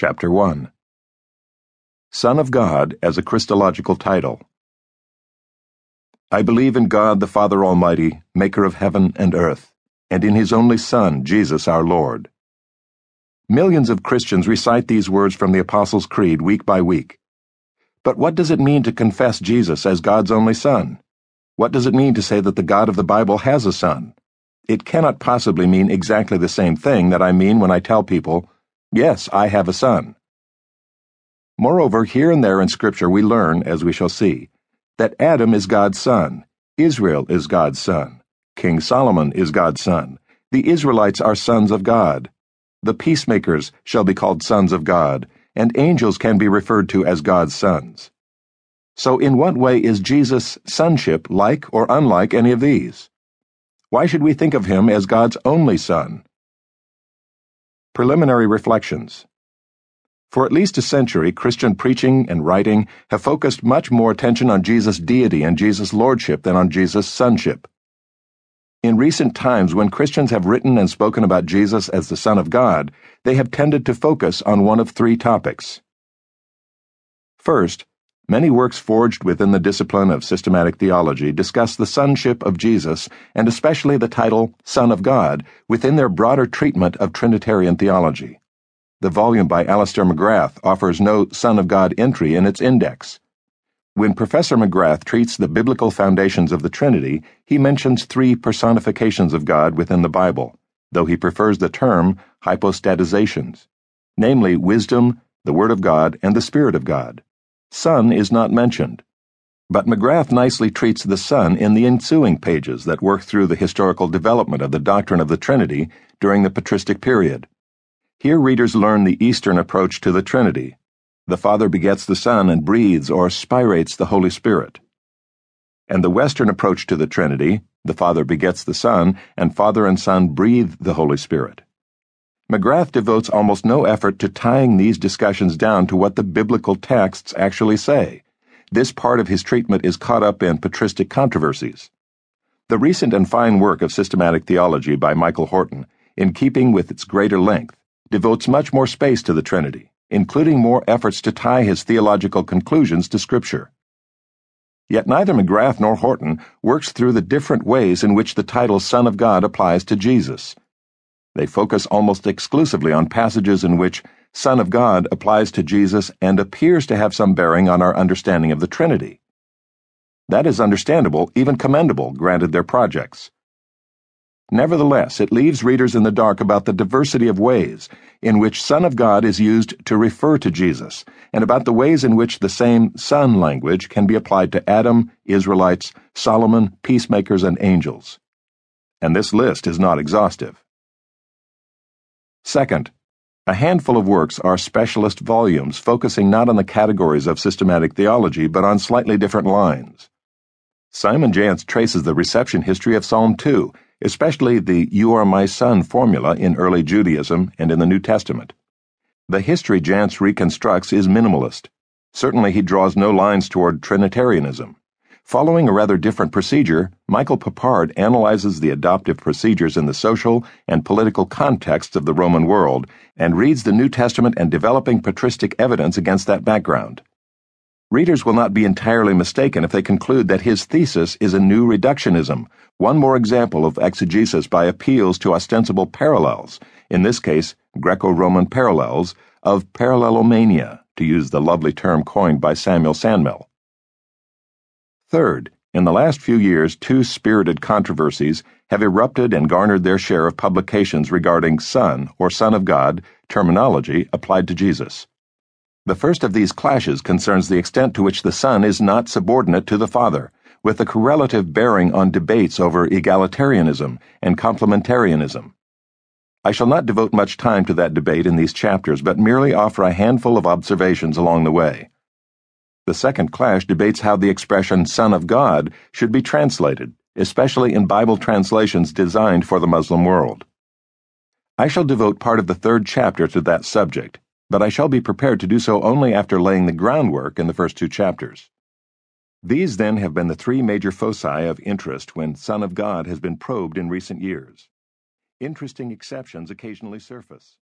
Chapter 1 Son of God as a Christological Title I believe in God the Father Almighty, maker of heaven and earth, and in his only Son, Jesus our Lord. Millions of Christians recite these words from the Apostles' Creed week by week. But what does it mean to confess Jesus as God's only Son? What does it mean to say that the God of the Bible has a Son? It cannot possibly mean exactly the same thing that I mean when I tell people, Yes, I have a son. Moreover, here and there in Scripture we learn, as we shall see, that Adam is God's son, Israel is God's son, King Solomon is God's son, the Israelites are sons of God, the peacemakers shall be called sons of God, and angels can be referred to as God's sons. So, in what way is Jesus' sonship like or unlike any of these? Why should we think of him as God's only son? Preliminary Reflections For at least a century, Christian preaching and writing have focused much more attention on Jesus' deity and Jesus' lordship than on Jesus' sonship. In recent times, when Christians have written and spoken about Jesus as the Son of God, they have tended to focus on one of three topics. First, Many works forged within the discipline of systematic theology discuss the sonship of Jesus, and especially the title Son of God, within their broader treatment of Trinitarian theology. The volume by Alister McGrath offers no Son of God entry in its index. When Professor McGrath treats the biblical foundations of the Trinity, he mentions three personifications of God within the Bible, though he prefers the term hypostatizations, namely wisdom, the Word of God, and the Spirit of God. Son is not mentioned. But McGrath nicely treats the Son in the ensuing pages that work through the historical development of the doctrine of the Trinity during the patristic period. Here readers learn the Eastern approach to the Trinity. The Father begets the Son and breathes or spirates the Holy Spirit. And the Western approach to the Trinity, the Father begets the Son, and Father and Son breathe the Holy Spirit. McGrath devotes almost no effort to tying these discussions down to what the biblical texts actually say. This part of his treatment is caught up in patristic controversies. The recent and fine work of systematic theology by Michael Horton, in keeping with its greater length, devotes much more space to the Trinity, including more efforts to tie his theological conclusions to Scripture. Yet neither McGrath nor Horton works through the different ways in which the title Son of God applies to Jesus. They focus almost exclusively on passages in which Son of God applies to Jesus and appears to have some bearing on our understanding of the Trinity. That is understandable, even commendable, granted their projects. Nevertheless, it leaves readers in the dark about the diversity of ways in which Son of God is used to refer to Jesus, and about the ways in which the same Son language can be applied to Adam, Israelites, Solomon, peacemakers, and angels. And this list is not exhaustive. Second, a handful of works are specialist volumes focusing not on the categories of systematic theology but on slightly different lines. Simon Janse traces the reception history of Psalm 2, especially the You Are My Son formula in early Judaism and in the New Testament. The history Janse reconstructs is minimalist. Certainly, he draws no lines toward Trinitarianism. Following a rather different procedure, Michael Peppard analyzes the adoptive procedures in the social and political context of the Roman world and reads the New Testament and developing patristic evidence against that background. Readers will not be entirely mistaken if they conclude that his thesis is a new reductionism, one more example of exegesis by appeals to ostensible parallels, in this case, Greco Roman parallels, of parallelomania, to use the lovely term coined by Samuel Sandmel. Third, in the last few years, two spirited controversies have erupted and garnered their share of publications regarding Son or Son of God terminology applied to Jesus. The first of these clashes concerns the extent to which the Son is not subordinate to the Father, with a correlative bearing on debates over egalitarianism and complementarianism. I shall not devote much time to that debate in these chapters, but merely offer a handful of observations along the way. The second clash debates how the expression Son of God should be translated, especially in Bible translations designed for the Muslim world. I shall devote part of the third chapter to that subject, but I shall be prepared to do so only after laying the groundwork in the first two chapters. These, then, have been the three major foci of interest when Son of God has been probed in recent years. Interesting exceptions occasionally surface.